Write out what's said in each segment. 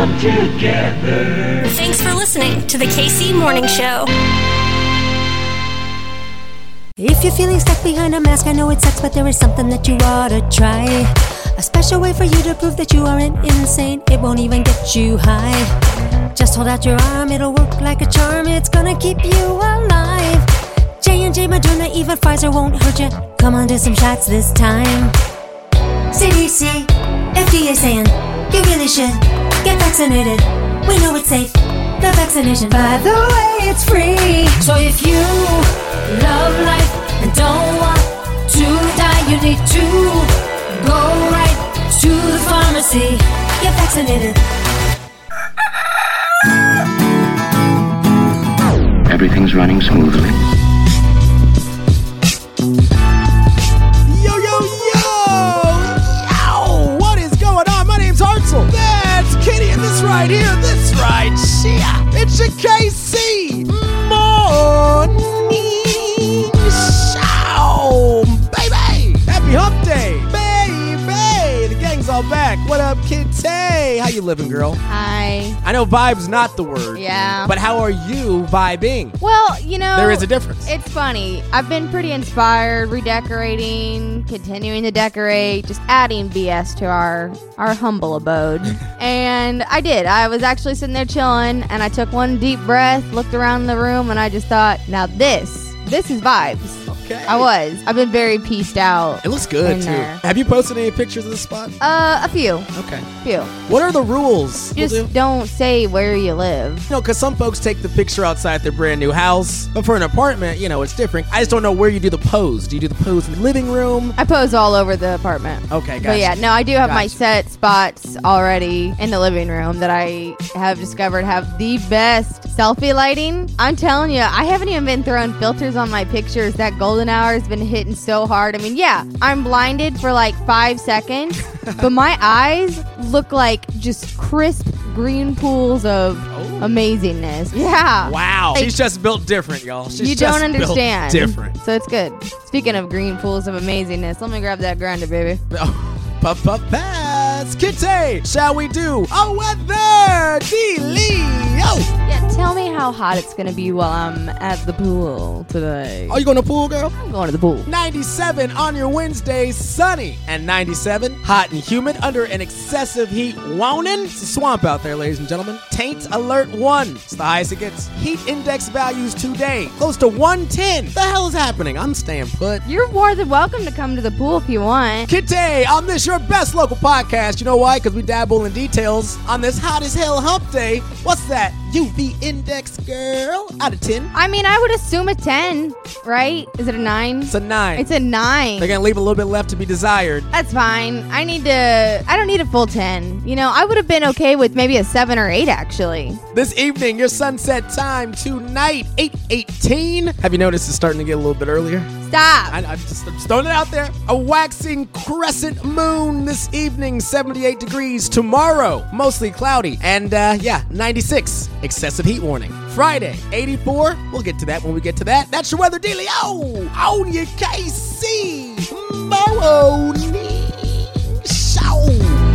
come together. Thanks for listening to the KC Morning Show. If you're feeling stuck behind a mask, I know it sucks, but there is something that you ought to try. A special way for you to prove that you aren't insane. It won't even get you high. Just hold out your arm, it'll work like a charm. It's gonna keep you alive. J and J, Moderna, even Pfizer won't hurt you. Come on, do some shots this time. CDC, FDA saying you really should get vaccinated. We know it's safe. The vaccination, by the way, it's free. So if you love life and don't want to die, you need to go right to the pharmacy. Get vaccinated. Everything's running smoothly. This right here, this right here, it's your KC Morning Show, baby! Happy Hump Day, baby! The gang's all back. What up, Kitty? How you living, girl? Hi. I know vibe's not the word. Yeah. But how are you vibing? Well, you know, There is a difference. It's funny. I've been pretty inspired, redecorating, continuing to decorate, just adding BS to our our humble abode. and I did. I was actually sitting there chilling, and I took one deep breath, looked around the room, and I just thought, now this, this is vibes. Okay. I was. I've been very pieced out. It looks good in too. there. Have you posted any pictures of the spot? Uh, a few, Okay. few. What are the rules? Just We'll do- don't say where you live. You know, because some folks take the picture outside their brand new house, but for an apartment, you know, it's different. I just don't know where you do the pose. Do you do the pose in the living room? I pose all over the apartment. Okay, gotcha. But yeah, no, I do have my Gotcha. set spots already in the living room that I have discovered have the best selfie lighting. I'm telling you, I haven't even been throwing filters on my pictures. That golden hour has been hitting so hard. I mean, yeah, I'm blinded for like five seconds, but my eyes look like just crisp green pools of oh. amazingness. Yeah. Oh. Wow. Like- She's just built different, y'all. She's you don't built understand. different. So it's good. Speaking of green pools of amazingness, let me grab that grinder, baby. Oh, pup, pup, pass. Kitty, shall we do a weather Leo? Yeah, tell me how hot it's gonna be while I'm at the pool today. Are you going to pool, girl? I'm going to the pool. 97 on your Wednesday, sunny. And 97, hot and humid under an excessive heat warning. It's a swamp out there, ladies and gentlemen. Taint alert one. It's the highest it gets. Heat index values today, close to 110. The hell is happening? I'm staying put. You're more than welcome to come to the pool if you want. Kitty, on this your best local podcast. You know why? Because we dabble in details on this hot as hell hump day. What's that? that UV index, girl? Out of 10? I mean, I would assume a 10, right? Is it a 9? It's a 9. It's a 9. They're going to leave a little bit left to be desired. That's fine. I need to. I don't need a full 10. You know, I would have been okay with maybe a 7 or 8, actually. This evening, your sunset time tonight, 8:18. Have you noticed it's starting to get a little bit earlier? Stop. I, I'm, just, I'm just throwing it out there. A waxing crescent moon this evening, 78 degrees. Tomorrow, mostly cloudy, and uh, yeah, 96. Excessive heat warning. Friday, 84. We'll get to that when we get to that. That's your weather dealio on your KC Morning Show,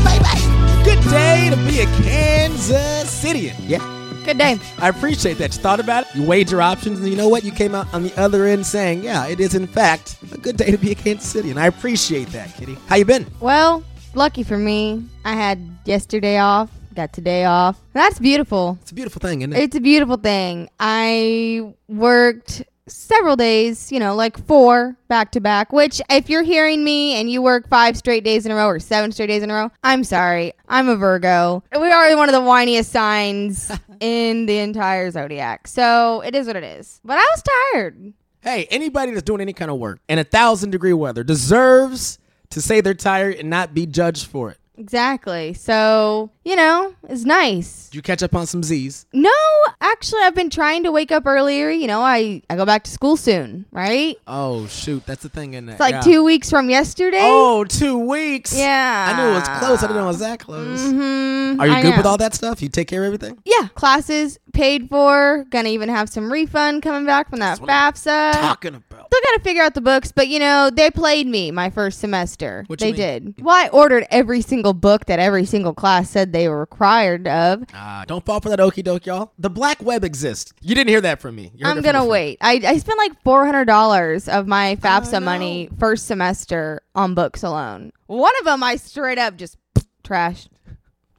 baby. Good day to be a Kansas Citian. Yeah. Good day. I appreciate that. You thought about it. You weighed your options, and you know what? You came out on the other end saying, "Yeah, it is in fact a good day to be a Kansas City," and I appreciate that, Kitty. How you been? Well, lucky for me, I had yesterday off, got today off. That's beautiful. It's a beautiful thing, isn't it? It's a beautiful thing. I worked several days, you know, like four back to back, which if you're hearing me and you work five straight days in a row or seven straight days in a row, I'm sorry. I'm a Virgo. We are one of the whiniest signs in the entire zodiac. So it is what it is. But I was tired. hey, anybody that's doing any kind of work in a thousand degree weather deserves to say they're tired and not be judged for it. Exactly. So, you know, it's nice. Did you catch up on some Z's? No, actually I've been trying to wake up earlier. You know, I, I go back to school soon, right? Oh shoot, that's the thing in there. It's like yeah. two weeks from yesterday. Oh, two weeks. Yeah. I knew it was close. I didn't know it was that close. Mhm, Are you I good with all that stuff? You take care of everything? Yeah, classes paid for. Gonna even have some refund coming back from that FAFSA. Talking about. Still gotta figure out the books, but you know they played me my first semester. What you they mean? did. Well, I ordered every single single book that every single class said they were required of. Ah, don't fall for that okey doke, y'all. The black web exists. You didn't hear that from me. I'm gonna wait. I, I spent like four hundred dollars of my FAFSA money first semester on books alone. One of them I straight up just trashed.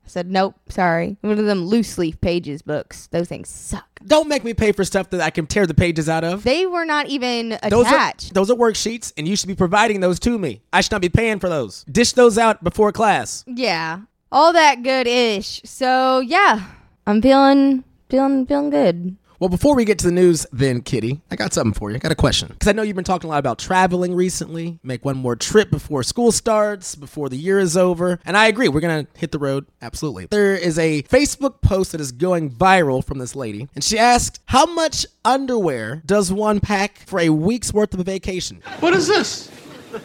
I said nope, sorry. One of them loose leaf pages books. Those things suck. Don't make me pay for stuff that I can tear the pages out of. They were not even Those are, attached. those are worksheets, and you should be providing those to me. I should not be paying for those. Dish those out before class. yeah, all that good ish. So yeah, I'm feeling feeling feeling good. Well, before we get to the news, then, Kitty, I got something for you. I got a question. Because I know you've been talking a lot about traveling recently. Make one more trip before school starts, before the year is over. And I agree, we're going to hit the road. Absolutely. There is a Facebook post that is going viral from this lady. And she asked, How much underwear does one pack for a week's worth of a vacation? What is this?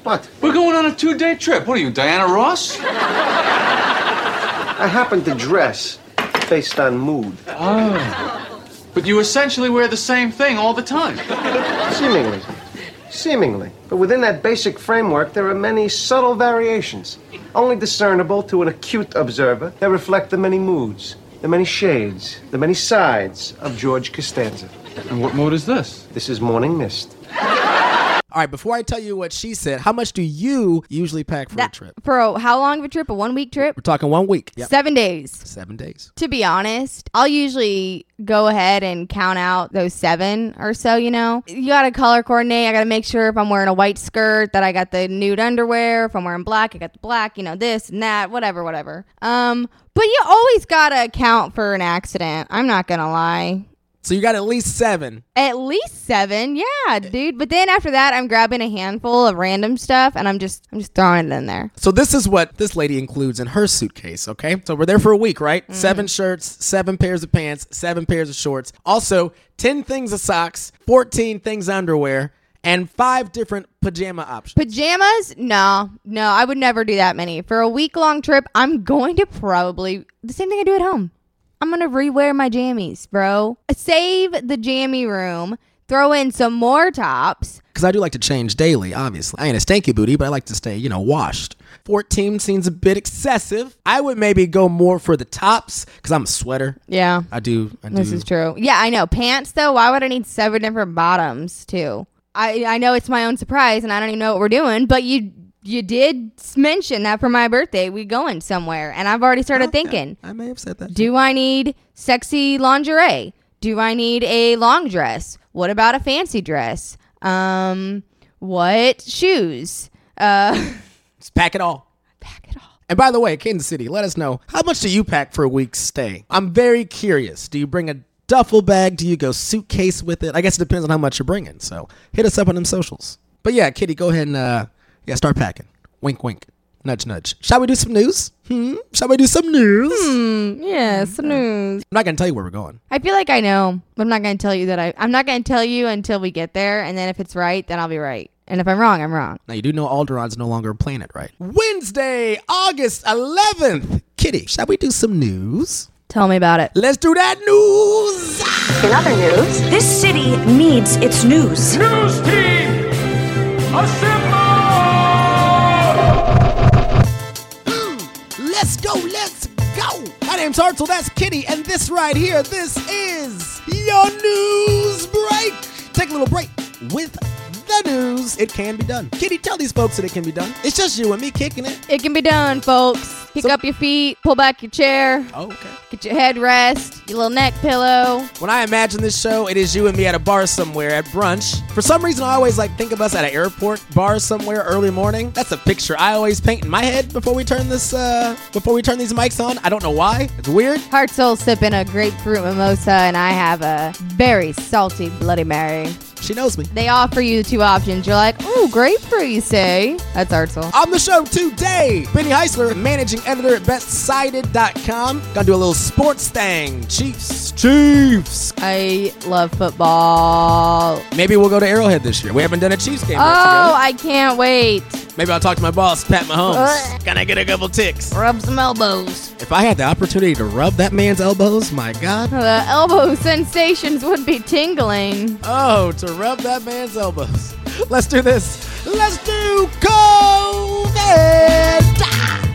What? We're going on a two-day trip. What are you, Diana Ross? I happen to dress based on mood. Oh. But you essentially wear the same thing all the time. Seemingly. Seemingly. But within that basic framework, there are many subtle variations, only discernible to an acute observer that reflect the many moods, the many shades, the many sides of George Costanza. And what mood is this? This is Morning Mist. All right, before I tell you what she said, how much do you usually pack for a trip? for a, how long of a trip? A one week trip? We're talking one week. Yep. Seven days. Seven days. To be honest, I'll usually go ahead and count out those seven or so, you know. You gotta color coordinate. I gotta make sure if I'm wearing a white skirt that I got the nude underwear. If I'm wearing black, I got the black, you know, this and that, whatever, whatever. Um, but you always gotta account for an accident. I'm not gonna lie. So you got at least seven. At least seven, yeah, dude. But then after that, I'm grabbing a handful of random stuff and I'm just I'm just throwing it in there. So this is what this lady includes in her suitcase, okay? So we're there for a week, right? Mm-hmm. Seven shirts, seven pairs of pants, seven pairs of shorts. Also, 10 things of socks, 14 things of underwear, and five different pajama options. Pajamas? No, no, I would never do that many. For a week long trip, I'm going to probably the same thing I do at home. I'm gonna rewear my jammies, bro. Save the jammy room. Throw in some more tops. Because I do like to change daily, obviously. I ain't a stanky booty, but I like to stay, you know, washed. 14 seems a bit excessive. I would maybe go more for the tops because I'm a sweater. Yeah, I do. I do. this is true. Yeah, I know. Pants though. Why would I need seven different bottoms too? I I know it's my own surprise, and I don't even know what we're doing. But you you did mention that for my birthday we going somewhere, and I've already started thinking. I may have said that. Do I need sexy lingerie? Do I need a long dress? What about a fancy dress? Um, what shoes? Uh, Just pack it all. pack it all. And by the way, Kansas City, let us know how much do you pack for a week's stay? I'm very curious. Do you bring a duffel bag? Do you go suitcase with it? I guess it depends on how much you're bringing. So hit us up on them socials. But yeah, Kitty, go ahead and uh, yeah, start packing. Wink, wink. Nudge, nudge. Shall we do some news? Hmm? Shall we do some news? Hmm, Yes, news. I'm not gonna tell you where we're going. I feel like I know, but I'm not going to tell you that I. I'm not going to tell you until we get there, and then if it's right, then I'll be right, and if I'm wrong, I'm wrong. Now you do know Alderaan's no longer a planet, right? Wednesday, August 11th. Kitty, shall we do some news? Tell me about it. Let's do that news. In other news, this city needs its news. News team! Assemble! Name's Hartzell, that's Kitty, and this right here, this is your news break. Take a little break with the news. It can be done. Kitty, tell these folks that it can be done. It's just you and me kicking it. It can be done, folks. Pick So- up your feet, pull back your chair, Oh, okay. get your head rest, your little neck pillow. When I imagine this show, it is you and me at a bar somewhere at brunch. For some reason, I always like think of us at an airport bar somewhere early morning. That's a picture I always paint in my head before we turn this uh before we turn these mics on. I don't know why. It's weird. Hartzell sipping a grapefruit mimosa, and I have a very salty Bloody Mary. She knows me. They offer you two options. You're like, ooh, grapefruit, you eh? say? That's Heart On the show today, Benny Heisler, managing editor at betsided.com. Gonna do a little sports thing. Chiefs. Chiefs. I love football. Maybe we'll go to Arrowhead this year. We haven't done a Chiefs game Oh. I can't wait. Maybe I'll talk to my boss, Pat Mahomes. Ugh. Can I get a couple ticks? Rub some elbows. If I had the opportunity to rub that man's elbows, my God. The elbow sensations would be tingling. Oh, to rub that man's elbows. Let's do this. Let's do COVID.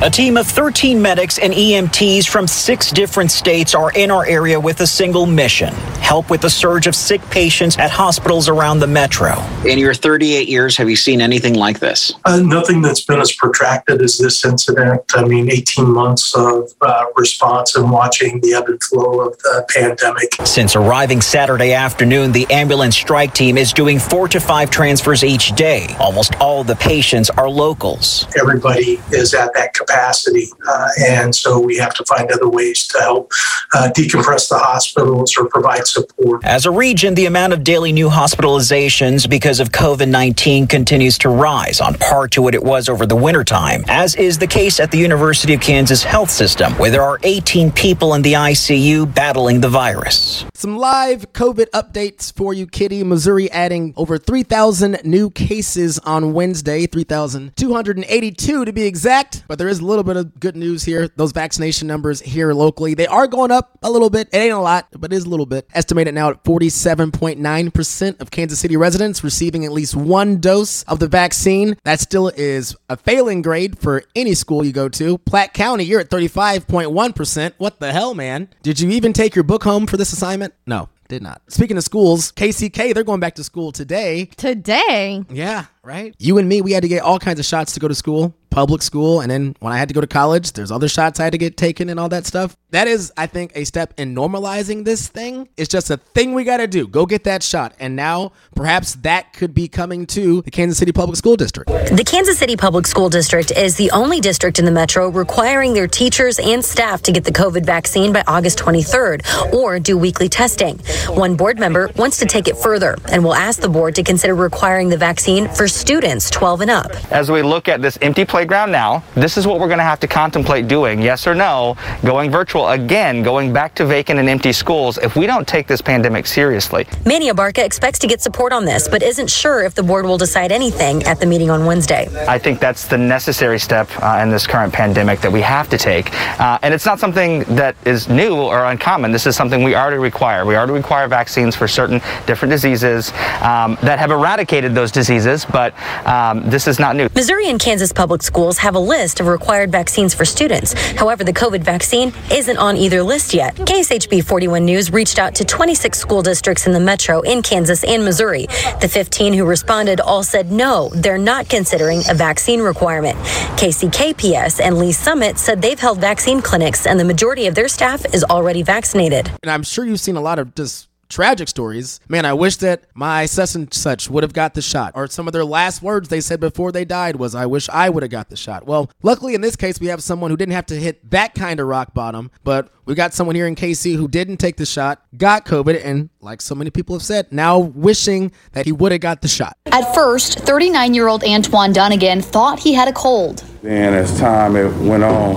A team of 13 medics and EMTs from six different states are in our area with a single mission help with the surge of sick patients at hospitals around the metro. In your 38 years, have you seen anything like this? Uh, nothing that's been as protracted as this incident. I mean, 18 months of uh, response and watching the ebb and flow of the pandemic. Since arriving Saturday afternoon, the ambulance strike team is doing four to five transfers each day. Almost all the patients are locals. Everybody is at that capacity, uh, and so we have to find other ways to help uh, decompress the hospitals or provide support. As a region, the amount of daily new hospitalizations because of COVID 19 continues to rise, on par to what it was over the wintertime, as is the case at the University of Kansas Health System, where there are 18 people in the ICU battling the virus. Some live COVID updates for you, Kitty. Missouri adding over 3,000 new cases on Wednesday, 3,282 to be exact. But there is a little bit of good news here. Those vaccination numbers here locally, they are going up a little bit. It ain't a lot, but it is a little bit. Estimated now at 47.9% of Kansas City residents receiving at least one dose of the vaccine. That still is a failing grade for any school you go to. Platte County, you're at 35.1%. What the hell, man? Did you even take your book home for this assignment? No. Did not. Speaking of schools, KCK, they're going back to school today. Today? Yeah, right? You and me, we had to get all kinds of shots to go to school, public school. And then when I had to go to college, there's other shots I had to get taken and all that stuff. That is, I think, a step in normalizing this thing. It's just a thing we got to do. Go get that shot. And now perhaps that could be coming to the Kansas City Public School District. The Kansas City Public School District is the only district in the metro requiring their teachers and staff to get the COVID vaccine by August 23rd or do weekly testing. One board member wants to take it further and will ask the board to consider requiring the vaccine for students 12 and up. As we look at this empty playground now, this is what we're going to have to contemplate doing, yes or no, going virtual again, going back to vacant and empty schools if we don't take this pandemic seriously. Manny Abarca expects to get support on this, but isn't sure if the board will decide anything at the meeting on Wednesday. I think that's the necessary step uh, in this current pandemic that we have to take. Uh, and it's not something that is new or uncommon. This is something we already require. We already require vaccines for certain different diseases um, that have eradicated those diseases, but um, this is not new. Missouri and Kansas public schools have a list of required vaccines for students. However, the COVID vaccine isn't on either list yet. KSHB 41 News reached out to 26 school districts in the metro in Kansas and Missouri. The 15 who responded all said no, they're not considering a vaccine requirement. KCKPS and Lee's Summit said they've held vaccine clinics and the majority of their staff is already vaccinated. And I'm sure you've seen a lot of just tragic stories. Man, I wish that my such and such would have got the shot. Or some of their last words they said before they died was, I wish I would have got the shot. Well, luckily in this case, we have someone who didn't have to hit that kind of rock bottom, but we got someone here in KC who didn't take the shot, got COVID, and like so many people have said, now wishing that he would have got the shot. At first, 39 year old Antoine Dunnigan thought he had a cold. And as time it went on,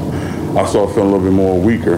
I started feeling a little bit more weaker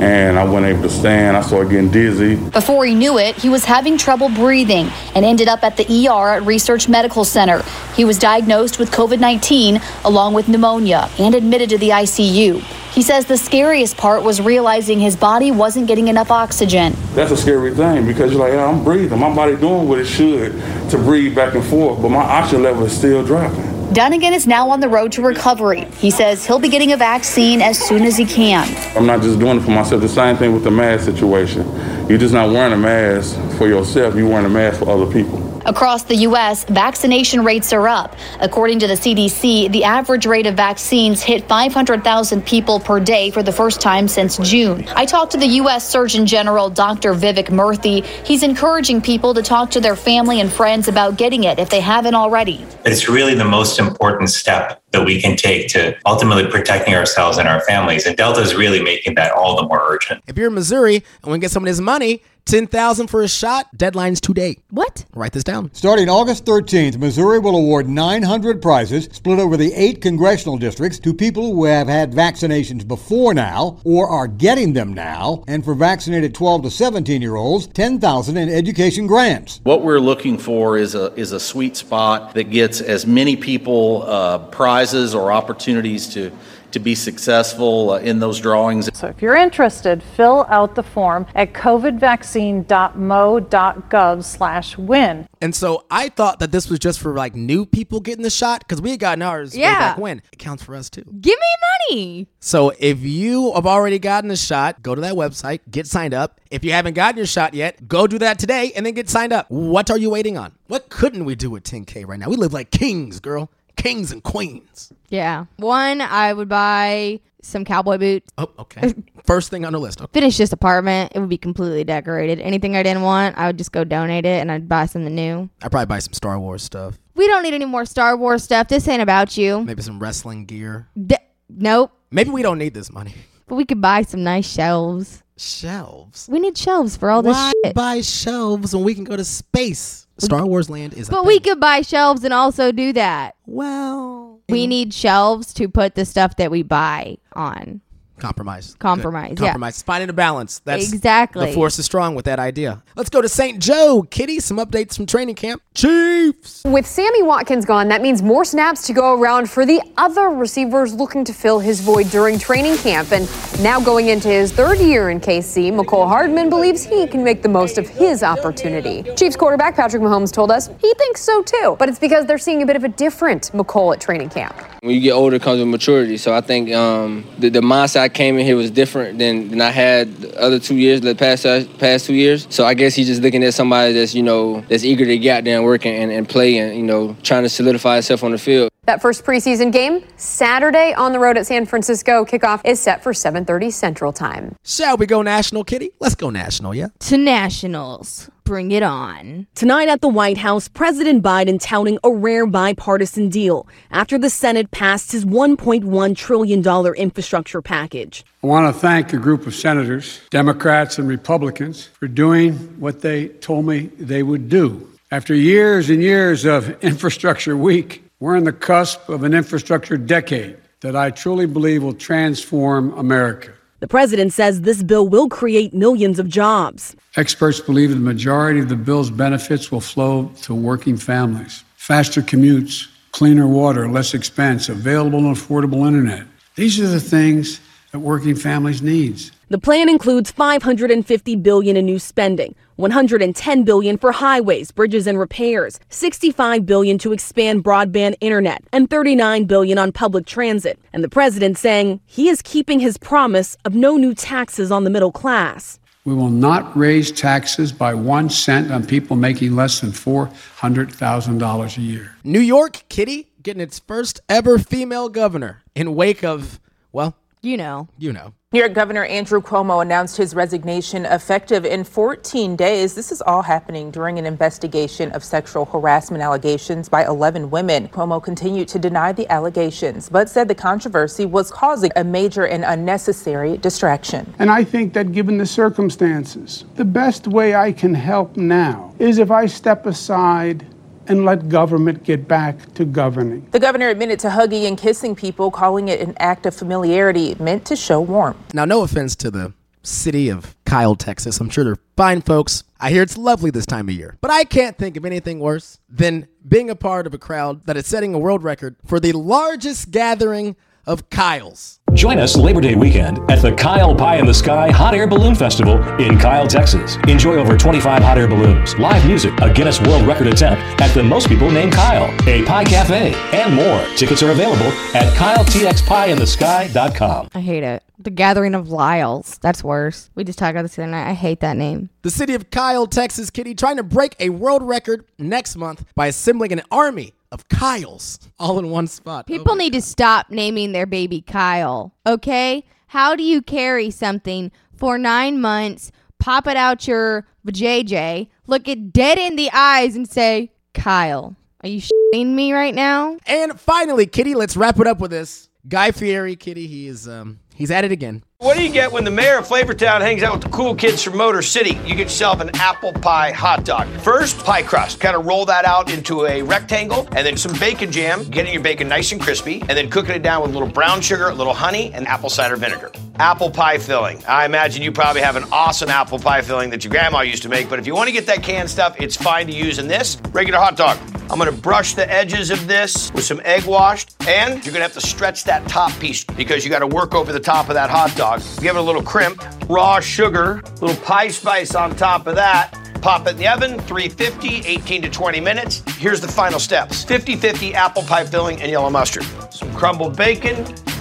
and I wasn't able to stand. I started getting dizzy. Before he knew it, he was having trouble breathing and ended up at the ER at Research Medical Center. He was diagnosed with COVID 19 along with pneumonia and admitted to the ICU. He says the scariest part was realizing his body wasn't getting enough oxygen. That's a scary thing because you're like, yeah, I'm breathing. My body doing what it should to breathe back and forth, but my oxygen level is still dropping. Dunnigan is now on the road to recovery. He says he'll be getting a vaccine as soon as he can. I'm not just doing it for myself. The same thing with the mask situation. You're just not wearing a mask for yourself, you're wearing a mask for other people. Across the U.S., vaccination rates are up. According to the CDC, the average rate of vaccines hit 500,000 people per day for the first time since June. I talked to the U.S. Surgeon General, Dr. Vivek Murthy. He's encouraging people to talk to their family and friends about getting it if they haven't already. It's really the most important step that we can take to ultimately protecting ourselves and our families. And Delta is really making that all the more urgent. If you're in Missouri and want to get some of this money, 10,000 for a shot, deadline's today. What? Write this down. Starting August 13th, Missouri will award 900 prizes split over the eight congressional districts to people who have had vaccinations before now or are getting them now. And for vaccinated 12 to 17 year olds, 10,000 in education grants. What we're looking for is a, is a sweet spot that gets as many people uh, prizes or opportunities to to be successful uh, in those drawings. So if you're interested, fill out the form at covidvaccine.mo.gov slash win. And so I thought that this was just for like new people getting the shot because we had gotten ours way Yeah. back when. It counts for us too. Give me money. So if you have already gotten a shot, go to that website, get signed up. If you haven't gotten your shot yet, go do that today and then get signed up. What are you waiting on? What couldn't we do with 10K right now? We live like kings, girl. Kings and queens. Yeah. One, I would buy some cowboy boots. Oh, okay. First thing on the list. Okay. Finish this apartment. It would be completely decorated. Anything I didn't want, I would just go donate it and I'd buy something new. I'd probably buy some Star Wars stuff. We don't need any more Star Wars stuff. This ain't about you. Maybe some wrestling gear. D- nope. Maybe we don't need this money. But we could buy some nice shelves. Shelves? We need shelves for all this Why shit. buy shelves when we can go to space? Star Wars land is a But we could buy shelves and also do that. Well, we need shelves to put the stuff that we buy on. Compromise. Compromise, Good. yeah. Compromise. Finding a balance. That's Exactly. The force is strong with that idea. Let's go to St. Joe. Kitty, some updates from training camp. Chiefs. With Sammy Watkins gone, that means more snaps to go around for the other receivers looking to fill his void during training camp. And now going into his third year in KC, Mecole Hardman believes he can make the most of his opportunity. Chiefs quarterback Patrick Mahomes told us he thinks so too, but it's because they're seeing a bit of a different Mecole at training camp. When you get older, comes with maturity. So I think um, the, the mindset I came in here was different than, than I had the other two years, the past uh, past two years. So I guess he's just looking at somebody that's you know that's eager to get out there and work and, and play and you know trying to solidify himself on the field. That first preseason game, Saturday on the road at San Francisco. Kickoff is set for 7:30 Central Time. Shall we go national, Kitty? Let's go national, yeah? To nationals. Bring it on. Tonight at the White House, President Biden touting a rare bipartisan deal after the Senate passed his $1.1 trillion infrastructure package. I want to thank a group of senators, Democrats and Republicans, for doing what they told me they would do. After years and years of infrastructure week, we're on the cusp of an infrastructure decade that I truly believe will transform America. The president says this bill will create millions of jobs. Experts believe the majority of the bill's benefits will flow to working families. Faster commutes, cleaner water, less expense, available and affordable internet. These are the things that working families needs. The plan includes 550 billion in new spending, 110 billion for highways, bridges and repairs, 65 billion to expand broadband internet, and 39 billion on public transit. And the president saying he is keeping his promise of no new taxes on the middle class. We will not raise taxes by one cent on people making less than $400,000 a year. New York, Kitty, getting its first ever female governor in wake of, well, You know. you know. New York Governor Andrew Cuomo announced his resignation effective in 14 days. This is all happening during an investigation of sexual harassment allegations by 11 women. Cuomo continued to deny the allegations, but said the controversy was causing a major and unnecessary distraction. And I think that given the circumstances, the best way I can help now is if I step aside and let government get back to governing. The governor admitted to hugging and kissing people, calling it an act of familiarity meant to show warmth. Now, no offense to the city of Kyle, Texas. I'm sure they're fine folks. I hear it's lovely this time of year. But I can't think of anything worse than being a part of a crowd that is setting a world record for the largest gathering of Kyles. Join us Labor Day weekend at the Kyle Pie in the Sky Hot Air Balloon Festival in Kyle, Texas. Enjoy over 25 hot air balloons, live music, a Guinness World Record attempt at the most people named Kyle, a pie cafe, and more. Tickets are available at KyleTXPieInTheSky.com. I hate it. The Gathering of Lyles. That's worse. We just talked about this the other night. I hate that name. The city of Kyle, Texas, Kitty, trying to break a world record next month by assembling an army of Kyles all in one spot. People need to stop naming their baby Kyle, okay? How do you carry something for nine months, pop it out your JJ, look it dead in the eyes, and say, Kyle? Are you shitting me right now? And finally, Kitty, let's wrap it up with this. Guy Fieri, Kitty, he is um he's at it again. What do you get when the mayor of Flavortown hangs out with the cool kids from Motor City? You get yourself an apple pie hot dog. First, pie crust. Kind of roll that out into a rectangle, and then some bacon jam, getting your bacon nice and crispy, and then cooking it down with a little brown sugar, a little honey, and apple cider vinegar. Apple pie filling. I imagine you probably have an awesome apple pie filling that your grandma used to make, but if you want to get that canned stuff, it's fine to use in this regular hot dog. I'm gonna brush the edges of this with some egg wash, and you're gonna have to stretch that top piece because you gotta work over the top of that hot dog. Give it a little crimp, raw sugar, little pie spice on top of that. Pop it in the oven, 350, 18 to 20 minutes. Here's the final steps 50 50 apple pie filling and yellow mustard. Some crumbled bacon,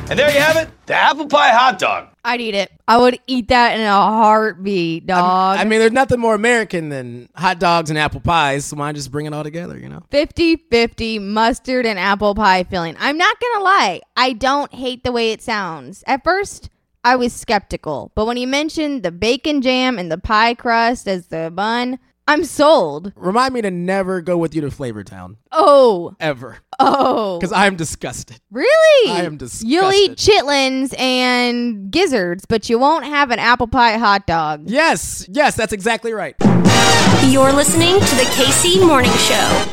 and there you have it the apple pie hot dog. I'd eat it. I would eat that in a heartbeat, dog. I mean, there's nothing more American than hot dogs and apple pies, so why just bring it all together, you know? 50 50 mustard and apple pie filling. I'm not going to lie, I don't hate the way it sounds. At first, I was skeptical, but when he mentioned the bacon jam and the pie crust as the bun, I'm sold. Remind me to never go with you to Flavortown. Oh. Ever. Oh. Because I'm disgusted. Really? I am disgusted. You'll eat chitlins and gizzards, but you won't have an apple pie hot dog. Yes, yes, that's exactly right. You're listening to the KC Morning Show.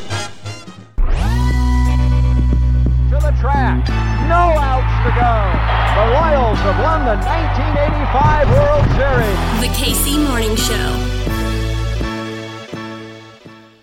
To the track. No outs to go. The Royals have won the 1985 World Series. The KC Morning Show.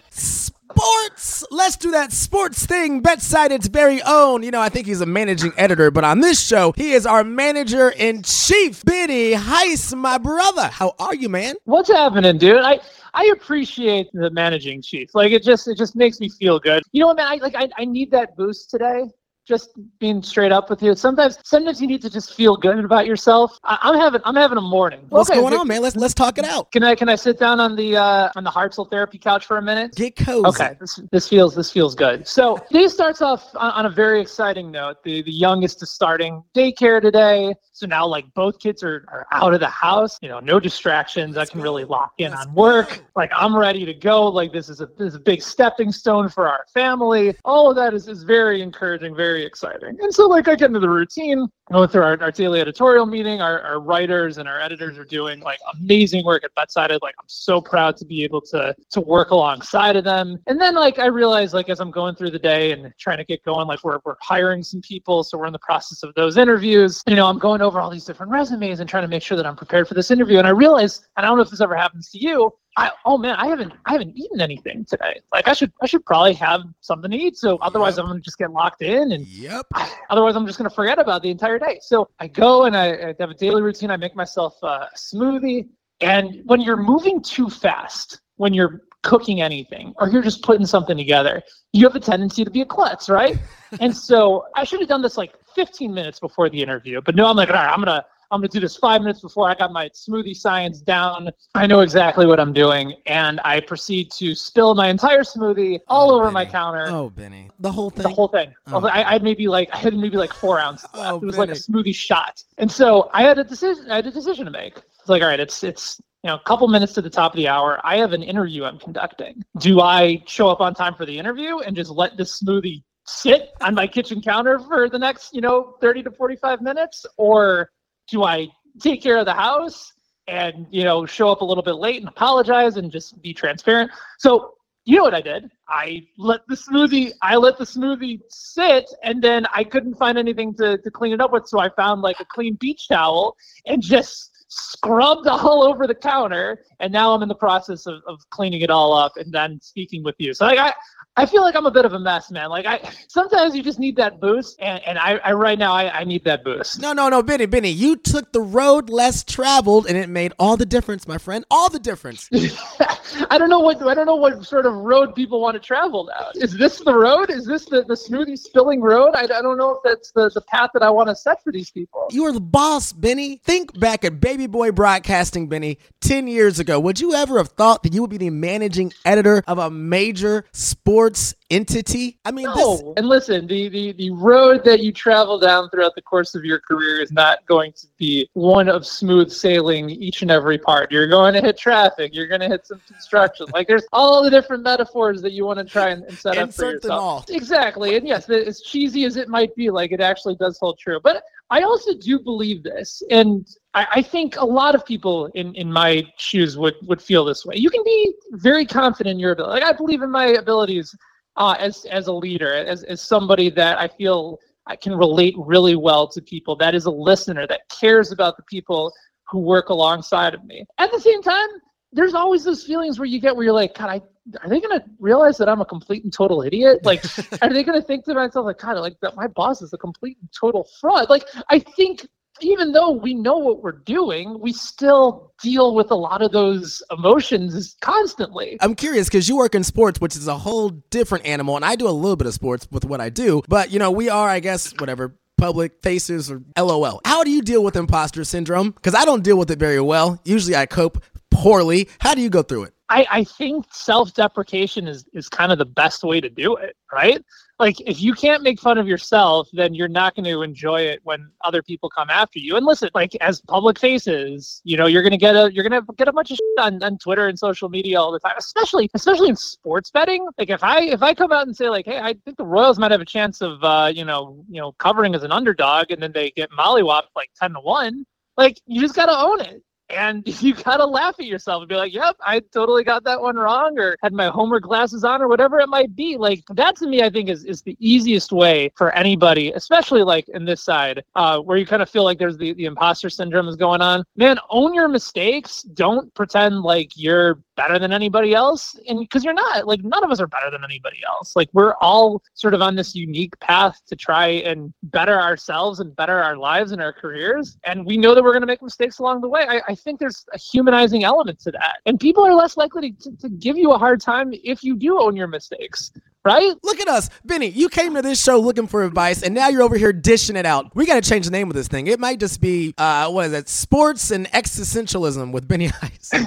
Sports! Let's do that sports thing. BetSided its very own. You know, I think he's a managing editor, but on this show, he is our manager in chief. Benny Heiss, my brother. How are you, man? What's happening, dude? I I appreciate the managing chief. Like it just it just makes me feel good. You know what, man? I like I, I need that boost today just being straight up with you. Sometimes, sometimes you need to just feel good about yourself. I, am having, I'm having a morning. What's okay, going on, man? Let's let's talk it out. Can I, can I sit down on the uh, on the Hartzell therapy couch for a minute? Get cozy. Okay, this, this feels this feels good. So day starts off on, on a very exciting note. The the youngest is starting daycare today. So now, like both kids are, are out of the house. You know, no distractions. I can really lock in on work. Like I'm ready to go. Like this is a this is a big stepping stone for our family. All of that is is very encouraging. Very exciting. And so, like, I get into the routine, going through our, our daily editorial meeting. Our, our writers and our editors are doing like amazing work at BetSided. Like, I'm so proud to be able to to work alongside of them. And then, like, I realize, like, as I'm going through the day and trying to get going, like, we're we're hiring some people, so we're in the process of those interviews. You know, I'm going over all these different resumes and trying to make sure that I'm prepared for this interview. And I realize, and I don't know if this ever happens to you, I, oh man, I haven't I haven't eaten anything today. Like I should I should probably have something to eat. So otherwise yep. I'm gonna just get locked in and yep. otherwise I'm just gonna forget about the entire day. So I go and I, I have a daily routine. I make myself uh, a smoothie. And when you're moving too fast, when you're cooking anything or you're just putting something together, you have a tendency to be a klutz, right? and so I should have done this like 15 minutes before the interview, but no, I'm like, all right, I'm gonna I'm to do this five minutes before I got my smoothie science down. I know exactly what I'm doing. And I proceed to spill my entire smoothie all oh, over Benny. my counter. Oh, Benny. The whole thing? The whole thing. Oh. I, I, had maybe like, I had maybe like four ounces oh, left. Oh, it was Benny. like a smoothie shot. And so I had a decision, I had a decision to make. It's like, all right, it's, it's, you know, a couple minutes to the top of the hour. I have an interview I'm conducting. Do I show up on time for the interview and just let this smoothie sit on my kitchen counter for the next, you know, 30 to 45 minutes? Or do I take care of the house and you know show up a little bit late and apologize and just be transparent? So you know what I did? I let the smoothie I let the smoothie sit and then I couldn't find anything to, to clean it up with, so I found like a clean beach towel and just scrubbed all over the counter and now I'm in the process of, of cleaning it all up and then speaking with you. So like I I feel like I'm a bit of a mess, man. Like I sometimes you just need that boost, and, and I, I right now I, I need that boost. No, no, no, Benny, Benny, you took the road less traveled, and it made all the difference, my friend. All the difference. I don't know what I don't know what sort of road people want to travel now. Is this the road? Is this the, the smoothie spilling road? I, I don't know if that's the, the path that I want to set for these people. You are the boss, Benny. Think back at Baby Boy Broadcasting, Benny, ten years ago. Would you ever have thought that you would be the managing editor of a major sports entity. I mean, no. This... And listen, the, the the road that you travel down throughout the course of your career is not going to be one of smooth sailing each and every part. You're going to hit traffic. You're going to hit some construction. like there's all the different metaphors that you want to try and, and set up for yourself. Exactly. And yes, as cheesy as it might be, like it actually does hold true. But I also do believe this, and I, I think a lot of people in, in my shoes would, would feel this way. You can be very confident in your ability. Like I believe in my abilities uh, as as a leader, as as somebody that I feel I can relate really well to people. That is a listener that cares about the people who work alongside of me. At the same time, there's always those feelings where you get where you're like, God, I are they gonna realize that I'm a complete and total idiot? Like, are they gonna think to myself like, God, like that my boss is a complete and total fraud? Like, I think even though we know what we're doing, we still deal with a lot of those emotions constantly. I'm curious because you work in sports, which is a whole different animal, and I do a little bit of sports with what I do. But you know, we are, I guess, whatever public faces or LOL. How do you deal with imposter syndrome? Because I don't deal with it very well. Usually, I cope poorly. How do you go through it? I, I think self-deprecation is is kind of the best way to do it, right? Like if you can't make fun of yourself, then you're not going to enjoy it when other people come after you. And listen, like as public faces, you know, you're gonna get a you're gonna get a bunch of shit on, on Twitter and social media all the time, especially especially in sports betting. Like if I if I come out and say like, hey, I think the Royals might have a chance of uh, you know, you know, covering as an underdog and then they get mollywopped like ten to one, like you just gotta own it and you gotta laugh at yourself and be like, "Yep, I totally got that one wrong," or had my homework glasses on, or whatever it might be. Like that to me, I think is is the easiest way for anybody, especially like in this side, uh, where you kind of feel like there's the the imposter syndrome is going on. Man, own your mistakes. Don't pretend like you're better than anybody else, and because you're not. Like none of us are better than anybody else. Like we're all sort of on this unique path to try and better ourselves and better our lives and our careers, and we know that we're going to make mistakes along the way. I, I think there's a humanizing element to that. And people are less likely to, to, to give you a hard time if you do own your mistakes right? Look at us. Benny, you came to this show looking for advice and now you're over here dishing it out. We got to change the name of this thing. It might just be, uh, what is it, Sports and Existentialism with Benny Ice.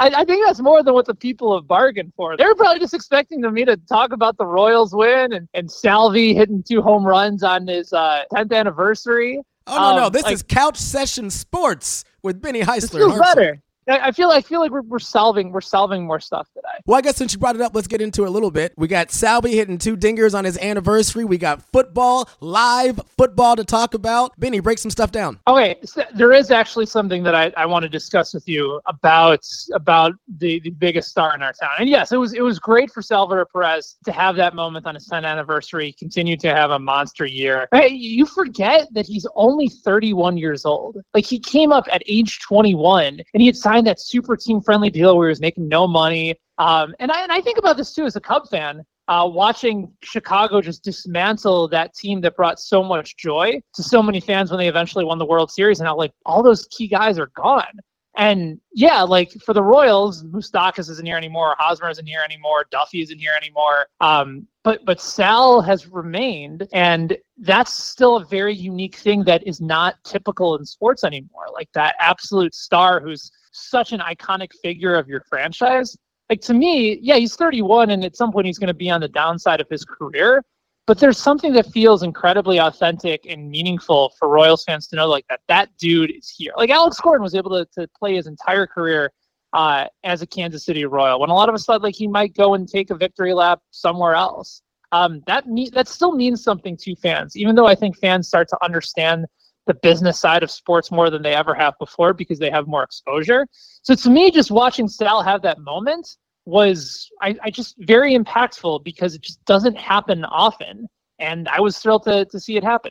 I, I, think that's more than what the people have bargained for. They're probably just expecting me to talk about the Royals win and, and Salvy hitting two home runs on his uh, 10th anniversary. Oh no, um, no, this like, is Couch Session Sports with Benny Heisler. This feels better. I feel I feel like we're, we're solving we're solving more stuff today. Well, I guess since you brought it up, let's get into it a little bit. We got Salvy hitting two dingers on his anniversary. We got football, live football to talk about. Benny, break some stuff down. Okay, so there is actually something that I, I want to discuss with you about about the, the biggest star in our town. And yes, it was it was great for Salvador Perez to have that moment on his 10th anniversary, continue to have a monster year. Hey, you forget that he's only 31 years old. Like he came up at age 21 and he had signed that super team friendly deal where he was making no money. Um, and I and I think about this too as a Cub fan. Uh, watching Chicago just dismantle that team that brought so much joy to so many fans when they eventually won the World Series, and how like all those key guys are gone. And yeah, like for the Royals, Moustakas isn't here anymore, Hosmer isn't here anymore, Duffy isn't here anymore. Um, but but Sal has remained, and that's still a very unique thing that is not typical in sports anymore. Like that absolute star who's such an iconic figure of your franchise. Like to me, yeah, he's 31, and at some point he's going to be on the downside of his career. But there's something that feels incredibly authentic and meaningful for Royals fans to know, like that that dude is here. Like Alex Gordon was able to, to play his entire career uh, as a Kansas City Royal, when a lot of us thought like he might go and take a victory lap somewhere else. Um, that me- that still means something to fans, even though I think fans start to understand the business side of sports more than they ever have before because they have more exposure. So to me, just watching Sal have that moment was I, I just very impactful because it just doesn't happen often. And I was thrilled to, to see it happen.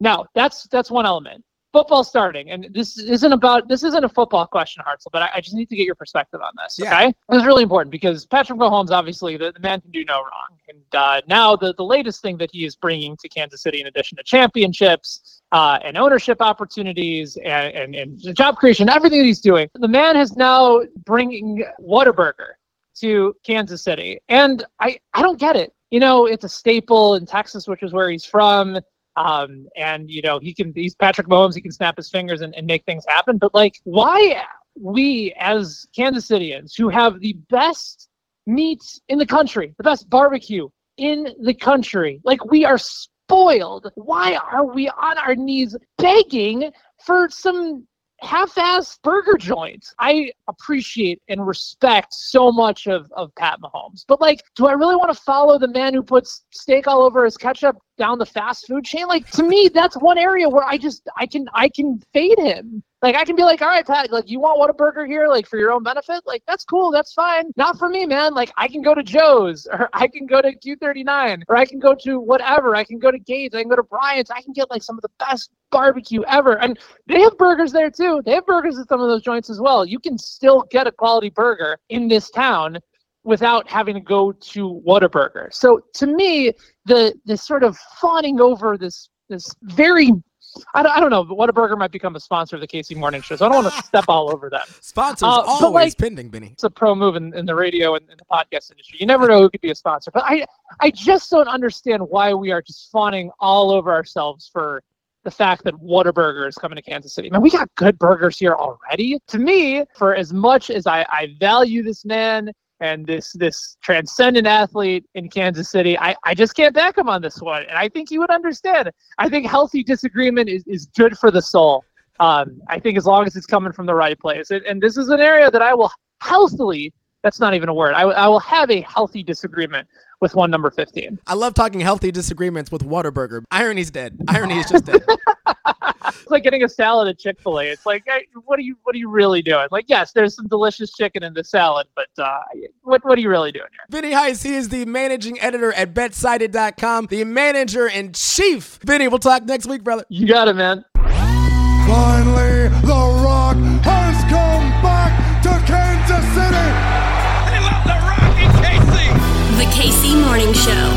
Now that's that's one element football starting, and this isn't about this isn't a football question, Hartzell, but I, I, just need to get your perspective on this. Yeah. Okay, this is really important because Patrick Mahomes, obviously, the, the man can do no wrong, and uh, now the the latest thing that he is bringing to Kansas City, in addition to championships uh, and ownership opportunities and, and and job creation, everything that he's doing, the man has now bringing Whataburger to Kansas City, and I I don't get it. You know, it's a staple in Texas, which is where he's from um, and you know, he can he's Patrick Mahomes, he can snap his fingers and, and make things happen. But like, why we as Kansas Citians who have the best meat in the country, the best barbecue in the country, like we are spoiled. Why are we on our knees begging for some half-ass burger joints. I appreciate and respect so much of, of Pat Mahomes. But like, do I really want to follow the man who puts steak all over his ketchup? Down the fast food chain. Like to me, that's one area where I just I can I can fade him. Like I can be like, all right, Pat, like you want Whataburger here, like for your own benefit, like that's cool, that's fine. Not for me, man. Like I can go to Joe's, or I can go to Q39, or I can go to whatever. I can go to Gates, I can go to Bryant's. I can get like some of the best barbecue ever, and they have burgers there too. They have burgers at some of those joints as well. You can still get a quality burger in this town without having to go to Whataburger. So to me, the the sort of fawning over this this very I don't, I don't know, but Whataburger might become a sponsor of the KC Morning Show, so I don't want to step all over them. Sponsors Uh, always like, pending, Benny. It's a pro move in, in the radio and, and the podcast industry. You never know who could be a sponsor, but I I just don't understand why we are just fawning all over ourselves for the fact that Whataburger is coming to Kansas City. Man, we got good burgers here already. To me, for as much as I, I value this man and this this transcendent athlete in Kansas City, I, I just can't back him on this one. And I think he would understand. I think healthy disagreement is, is good for the soul. Um, I think as long as it's coming from the right place. And, and this is an area that I will healthily, that's not even a word, I, w- I will have a healthy disagreement with one number 15. I love talking healthy disagreements with Whataburger. Irony's dead. Irony is just dead. It's like getting a salad at Chick Fil A. It's like, hey, what are you, what are you really doing? Like, yes, there's some delicious chicken in the salad, but uh, what, what are you really doing here? Vinny Heiss, he is the managing editor at betsided.com, the manager in chief. Vinny, we'll talk next week, brother. You got it, man. Finally, Morning Show.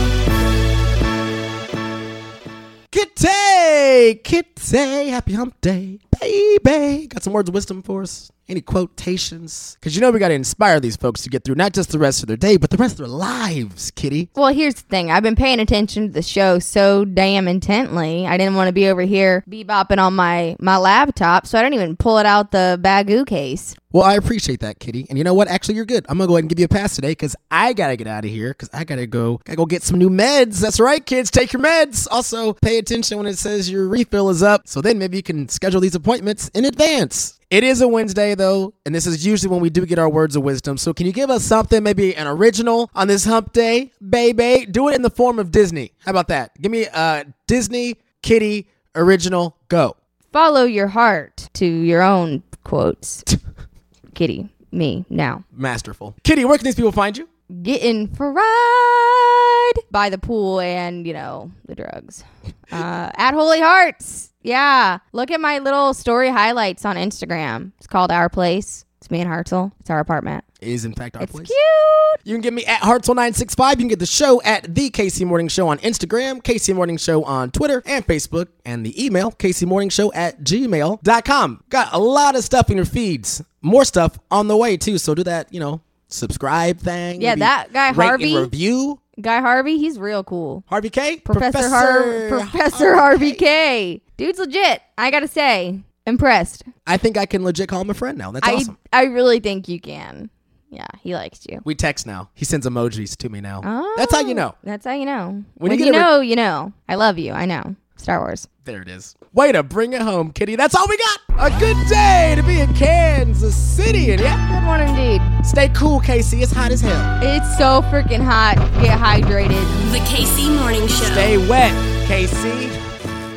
Kitty, Kitty, happy hump day, baby. Got some words of wisdom for us? Any quotations? Because you know we got to inspire these folks to get through not just the rest of their day, but the rest of their lives, Kitty. Well, here's the thing. I've been paying attention to the show so damn intently. I didn't want to be over here bebopping on my my laptop, so I didn't even pull it out the bagoo case. Well, I appreciate that, Kitty. And you know what? Actually, you're good. I'm gonna go ahead and give you a pass today because I gotta get out of here because I gotta go. Gotta go get some new meds. That's right, kids. Take your meds. Also, pay attention when it says your refill is up. So then maybe you can schedule these appointments in advance. It is a Wednesday though, and this is usually when we do get our words of wisdom. So can you give us something, maybe an original on this hump day, baby? Do it in the form of Disney. How about that? Give me a Disney Kitty original. Go. Follow your heart to your own quotes. Kitty, me now. Masterful. Kitty, where can these people find you? Getting fried by the pool and you know the drugs. Uh, at Holey Hearts, yeah. Look at my little story highlights on Instagram. It's called Our Place. It's me and Hartzell. It's our apartment. It is in fact our It's place. cute. You can get me at Hartzell965. You can get the show at The KC Morning Show on Instagram, KC Morning Show on Twitter and Facebook, and the email, KC Morning Show at gmail.com. Got a lot of stuff in your feeds. More stuff on the way, too. So do that, you know, subscribe thing. Yeah, that guy Harvey. Review. Guy Harvey, he's real cool. Harvey K? Professor, Har- Professor Harvey K. Dude's legit. I gotta say, impressed. I think I can legit call him a friend now. That's I awesome. I really think you can. Yeah, he likes you. We text now. He sends emojis to me now. Oh, That's how you oh, know. That's how you know. When When, you you, get a re- know, you know. I love you. I know. Star Wars. There it is. Way to bring it home, Kitty. That's all we got. A good day to be in Kansas City. And yeah, Good one indeed. stay cool, Casey. It's hot as hell. It's so freaking hot. Get hydrated. The KC Morning Show. Stay wet, Casey.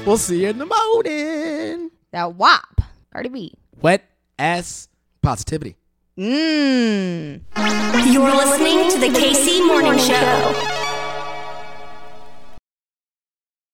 We'll see you in the morning. That WAP. Cardi B. Wet ass positivity. Mmm. You're listening to the KC Morning Show.